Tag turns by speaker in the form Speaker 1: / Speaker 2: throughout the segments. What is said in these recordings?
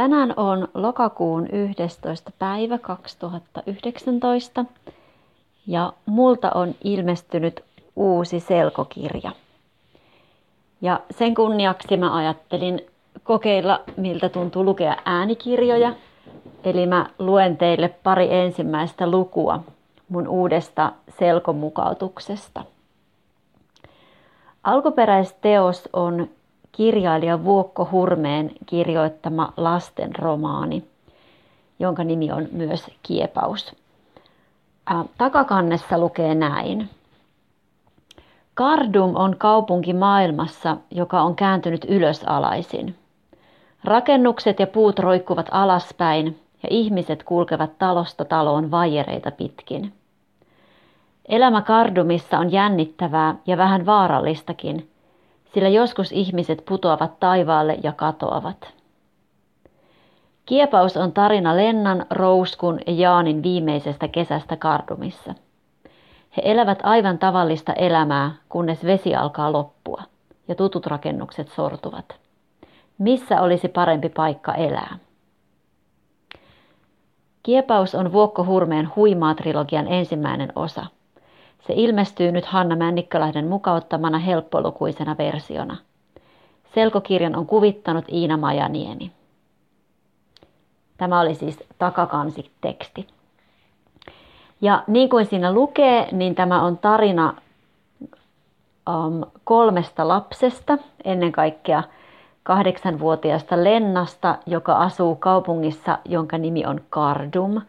Speaker 1: Tänään on lokakuun 11. päivä 2019 ja multa on ilmestynyt uusi selkokirja. Ja sen kunniaksi mä ajattelin kokeilla, miltä tuntuu lukea äänikirjoja. Eli mä luen teille pari ensimmäistä lukua mun uudesta selkomukautuksesta. Alkuperäisteos on kirjailija Vuokko Hurmeen kirjoittama lastenromaani, jonka nimi on myös Kiepaus. Takakannessa lukee näin. Kardum on kaupunki maailmassa, joka on kääntynyt ylösalaisin. Rakennukset ja puut roikkuvat alaspäin ja ihmiset kulkevat talosta taloon vajereita pitkin. Elämä Kardumissa on jännittävää ja vähän vaarallistakin, sillä joskus ihmiset putoavat taivaalle ja katoavat. Kiepaus on tarina Lennan, Rouskun ja Jaanin viimeisestä kesästä Kardumissa. He elävät aivan tavallista elämää, kunnes vesi alkaa loppua ja tutut rakennukset sortuvat. Missä olisi parempi paikka elää? Kiepaus on Vuokko Hurmeen huimaa trilogian ensimmäinen osa – se ilmestyy nyt Hanna Männikkälahden mukauttamana helppolukuisena versiona. Selkokirjan on kuvittanut Iina Majaniemi. Tämä oli siis takakansiteksti. Ja niin kuin siinä lukee, niin tämä on tarina um, kolmesta lapsesta, ennen kaikkea kahdeksanvuotiaasta Lennasta, joka asuu kaupungissa, jonka nimi on Kardum.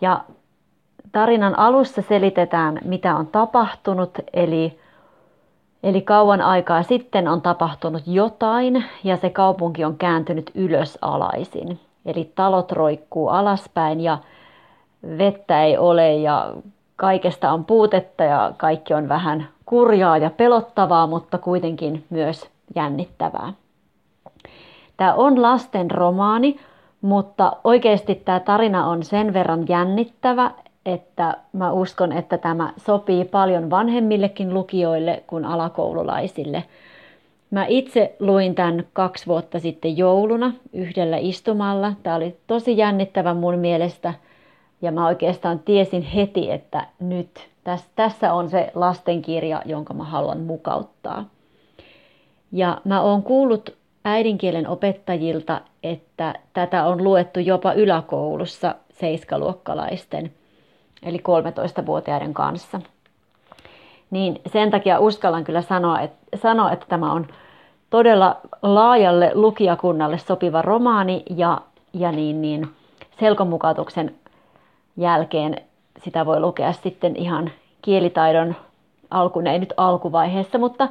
Speaker 1: Ja Tarinan alussa selitetään, mitä on tapahtunut, eli, eli kauan aikaa sitten on tapahtunut jotain ja se kaupunki on kääntynyt ylös alaisin. Eli talot roikkuu alaspäin ja vettä ei ole ja kaikesta on puutetta ja kaikki on vähän kurjaa ja pelottavaa, mutta kuitenkin myös jännittävää. Tämä on lasten romaani, mutta oikeasti tämä tarina on sen verran jännittävä, että mä uskon, että tämä sopii paljon vanhemmillekin lukijoille kuin alakoululaisille. Mä itse luin tämän kaksi vuotta sitten jouluna yhdellä istumalla. Tämä oli tosi jännittävä mun mielestä ja mä oikeastaan tiesin heti, että nyt tässä on se lastenkirja, jonka mä haluan mukauttaa. Ja mä oon kuullut äidinkielen opettajilta, että tätä on luettu jopa yläkoulussa seiskaluokkalaisten – eli 13-vuotiaiden kanssa. Niin sen takia uskallan kyllä sanoa, että, sanoa, että tämä on todella laajalle lukijakunnalle sopiva romaani ja, ja niin, niin selkomukautuksen jälkeen sitä voi lukea sitten ihan kielitaidon alkuun, ei nyt alkuvaiheessa, mutta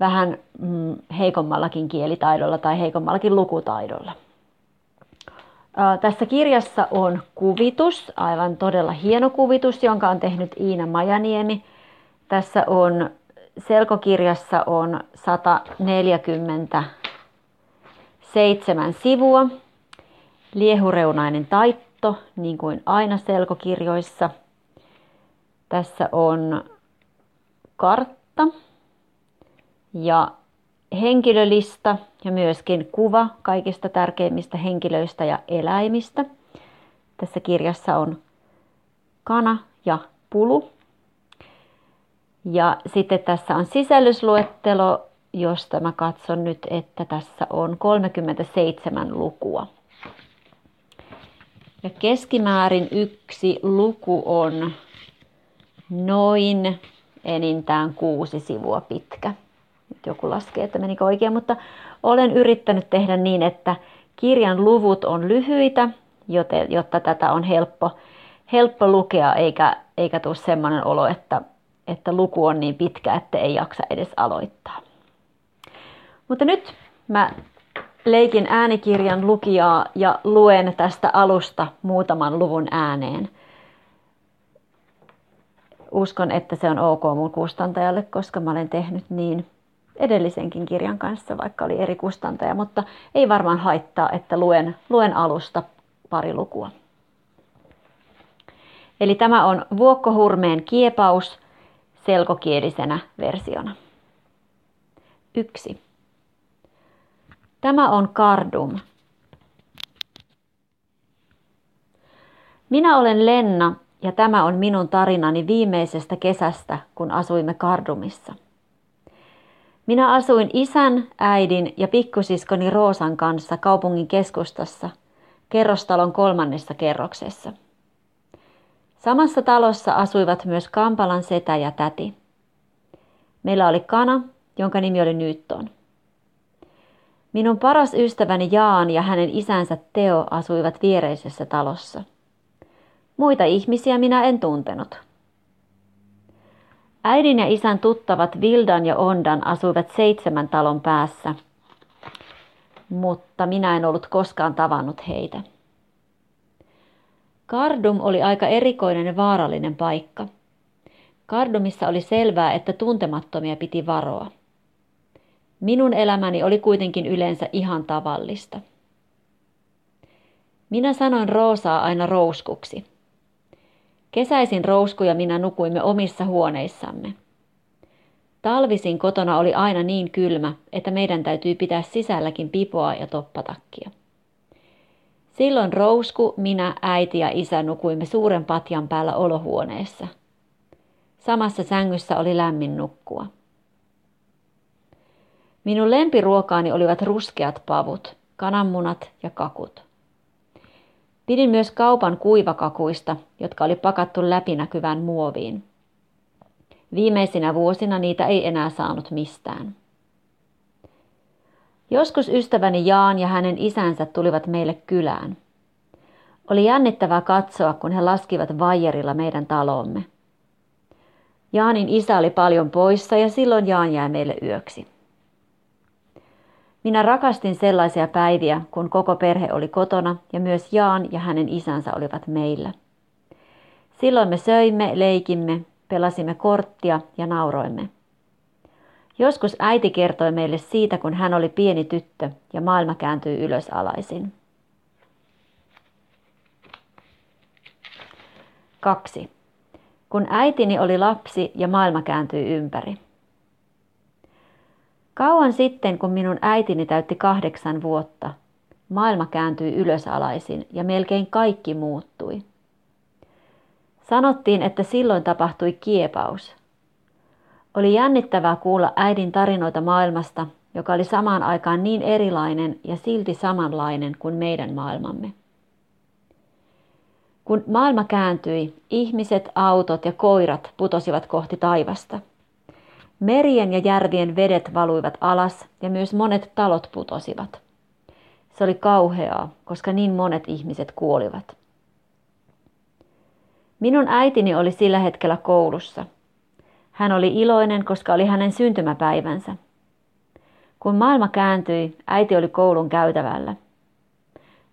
Speaker 1: vähän mm, heikommallakin kielitaidolla tai heikommallakin lukutaidolla. Tässä kirjassa on kuvitus, aivan todella hieno kuvitus, jonka on tehnyt Iina Majaniemi. Tässä on selkokirjassa on 147 sivua, liehureunainen taitto, niin kuin aina selkokirjoissa. Tässä on kartta ja henkilölista ja myöskin kuva kaikista tärkeimmistä henkilöistä ja eläimistä. Tässä kirjassa on kana ja pulu. Ja sitten tässä on sisällysluettelo, josta mä katson nyt, että tässä on 37 lukua. Ja keskimäärin yksi luku on noin enintään kuusi sivua pitkä nyt joku laskee, että menikö oikein, mutta olen yrittänyt tehdä niin, että kirjan luvut on lyhyitä, joten, jotta tätä on helppo, helppo lukea, eikä, eikä tule sellainen olo, että, että luku on niin pitkä, että ei jaksa edes aloittaa. Mutta nyt mä leikin äänikirjan lukijaa ja luen tästä alusta muutaman luvun ääneen. Uskon, että se on ok mun kustantajalle, koska mä olen tehnyt niin edellisenkin kirjan kanssa, vaikka oli eri kustantaja, mutta ei varmaan haittaa, että luen, luen alusta pari lukua. Eli tämä on Vuokkohurmeen kiepaus selkokielisenä versiona. Yksi. Tämä on Kardum. Minä olen Lenna ja tämä on minun tarinani viimeisestä kesästä, kun asuimme Kardumissa – minä asuin isän, äidin ja pikkusiskoni Roosan kanssa kaupungin keskustassa, kerrostalon kolmannessa kerroksessa. Samassa talossa asuivat myös Kampalan setä ja täti. Meillä oli kana, jonka nimi oli Newton. Minun paras ystäväni Jaan ja hänen isänsä Teo asuivat viereisessä talossa. Muita ihmisiä minä en tuntenut. Äidin ja isän tuttavat Vildan ja Ondan asuivat seitsemän talon päässä, mutta minä en ollut koskaan tavannut heitä. Kardum oli aika erikoinen ja vaarallinen paikka. Kardumissa oli selvää, että tuntemattomia piti varoa. Minun elämäni oli kuitenkin yleensä ihan tavallista. Minä sanoin Roosaa aina rouskuksi. Kesäisin Rousku ja minä nukuimme omissa huoneissamme. Talvisin kotona oli aina niin kylmä, että meidän täytyi pitää sisälläkin pipoa ja toppatakkia. Silloin Rousku, minä, äiti ja isä nukuimme suuren patjan päällä olohuoneessa. Samassa sängyssä oli lämmin nukkua. Minun lempiruokaani olivat ruskeat pavut, kananmunat ja kakut. Pidin myös kaupan kuivakakuista, jotka oli pakattu läpinäkyvään muoviin. Viimeisinä vuosina niitä ei enää saanut mistään. Joskus ystäväni Jaan ja hänen isänsä tulivat meille kylään. Oli jännittävää katsoa, kun he laskivat vaijerilla meidän talomme. Jaanin isä oli paljon poissa ja silloin Jaan jäi meille yöksi. Minä rakastin sellaisia päiviä, kun koko perhe oli kotona ja myös Jaan ja hänen isänsä olivat meillä. Silloin me söimme, leikimme, pelasimme korttia ja nauroimme. Joskus äiti kertoi meille siitä, kun hän oli pieni tyttö ja maailma kääntyi ylösalaisin. Kaksi. Kun äitini oli lapsi ja maailma kääntyi ympäri. Kauan sitten, kun minun äitini täytti kahdeksan vuotta, maailma kääntyi ylösalaisin ja melkein kaikki muuttui. Sanottiin, että silloin tapahtui kiepaus. Oli jännittävää kuulla äidin tarinoita maailmasta, joka oli samaan aikaan niin erilainen ja silti samanlainen kuin meidän maailmamme. Kun maailma kääntyi, ihmiset, autot ja koirat putosivat kohti taivasta – Merien ja järvien vedet valuivat alas ja myös monet talot putosivat. Se oli kauheaa, koska niin monet ihmiset kuolivat. Minun äitini oli sillä hetkellä koulussa. Hän oli iloinen, koska oli hänen syntymäpäivänsä. Kun maailma kääntyi, äiti oli koulun käytävällä.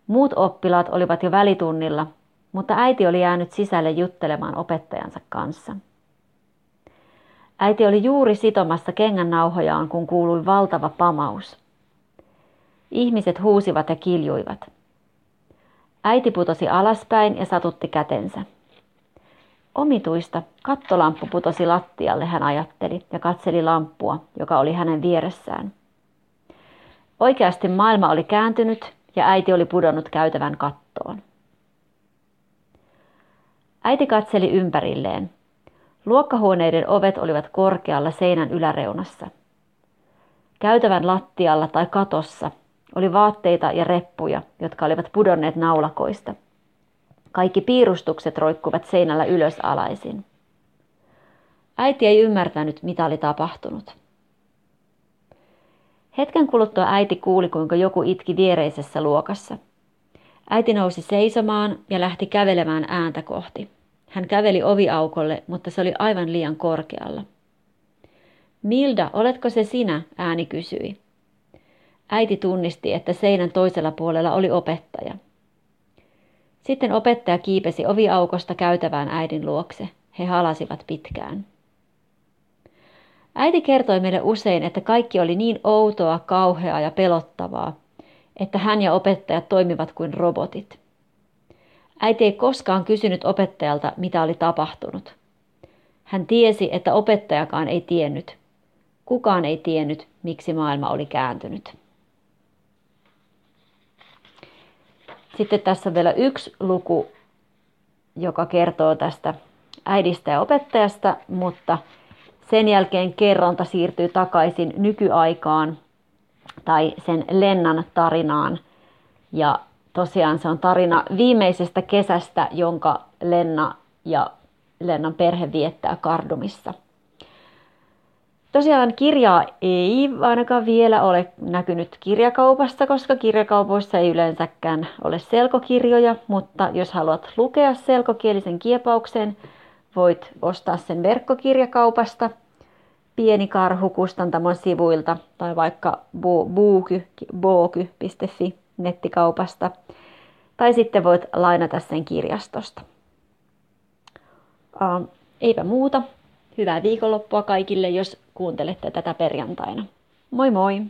Speaker 1: Muut oppilaat olivat jo välitunnilla, mutta äiti oli jäänyt sisälle juttelemaan opettajansa kanssa. Äiti oli juuri sitomassa kengän nauhojaan, kun kuului valtava pamaus. Ihmiset huusivat ja kiljuivat. Äiti putosi alaspäin ja satutti kätensä. Omituista, kattolamppu putosi lattialle, hän ajatteli ja katseli lamppua, joka oli hänen vieressään. Oikeasti maailma oli kääntynyt ja äiti oli pudonnut käytävän kattoon. Äiti katseli ympärilleen. Luokkahuoneiden ovet olivat korkealla seinän yläreunassa. Käytävän lattialla tai katossa oli vaatteita ja reppuja, jotka olivat pudonneet naulakoista. Kaikki piirustukset roikkuvat seinällä ylös alaisin. Äiti ei ymmärtänyt, mitä oli tapahtunut. Hetken kuluttua äiti kuuli, kuinka joku itki viereisessä luokassa. Äiti nousi seisomaan ja lähti kävelemään ääntä kohti. Hän käveli oviaukolle, mutta se oli aivan liian korkealla. Milda, oletko se sinä? ääni kysyi. Äiti tunnisti, että seinän toisella puolella oli opettaja. Sitten opettaja kiipesi oviaukosta käytävään äidin luokse. He halasivat pitkään. Äiti kertoi meille usein, että kaikki oli niin outoa, kauheaa ja pelottavaa, että hän ja opettajat toimivat kuin robotit. Äiti ei koskaan kysynyt opettajalta, mitä oli tapahtunut. Hän tiesi, että opettajakaan ei tiennyt. Kukaan ei tiennyt, miksi maailma oli kääntynyt. Sitten tässä on vielä yksi luku joka kertoo tästä äidistä ja opettajasta, mutta sen jälkeen kerronta siirtyy takaisin nykyaikaan tai sen Lennan tarinaan. Ja tosiaan se on tarina viimeisestä kesästä, jonka Lenna ja Lennan perhe viettää Kardumissa. Tosiaan kirjaa ei ainakaan vielä ole näkynyt kirjakaupassa, koska kirjakaupoissa ei yleensäkään ole selkokirjoja, mutta jos haluat lukea selkokielisen kiepauksen, voit ostaa sen verkkokirjakaupasta Pieni karhu kustantamon sivuilta tai vaikka booky.fi nettikaupasta. Tai sitten voit lainata sen kirjastosta. Uh, eipä muuta. Hyvää viikonloppua kaikille, jos kuuntelette tätä perjantaina. Moi moi!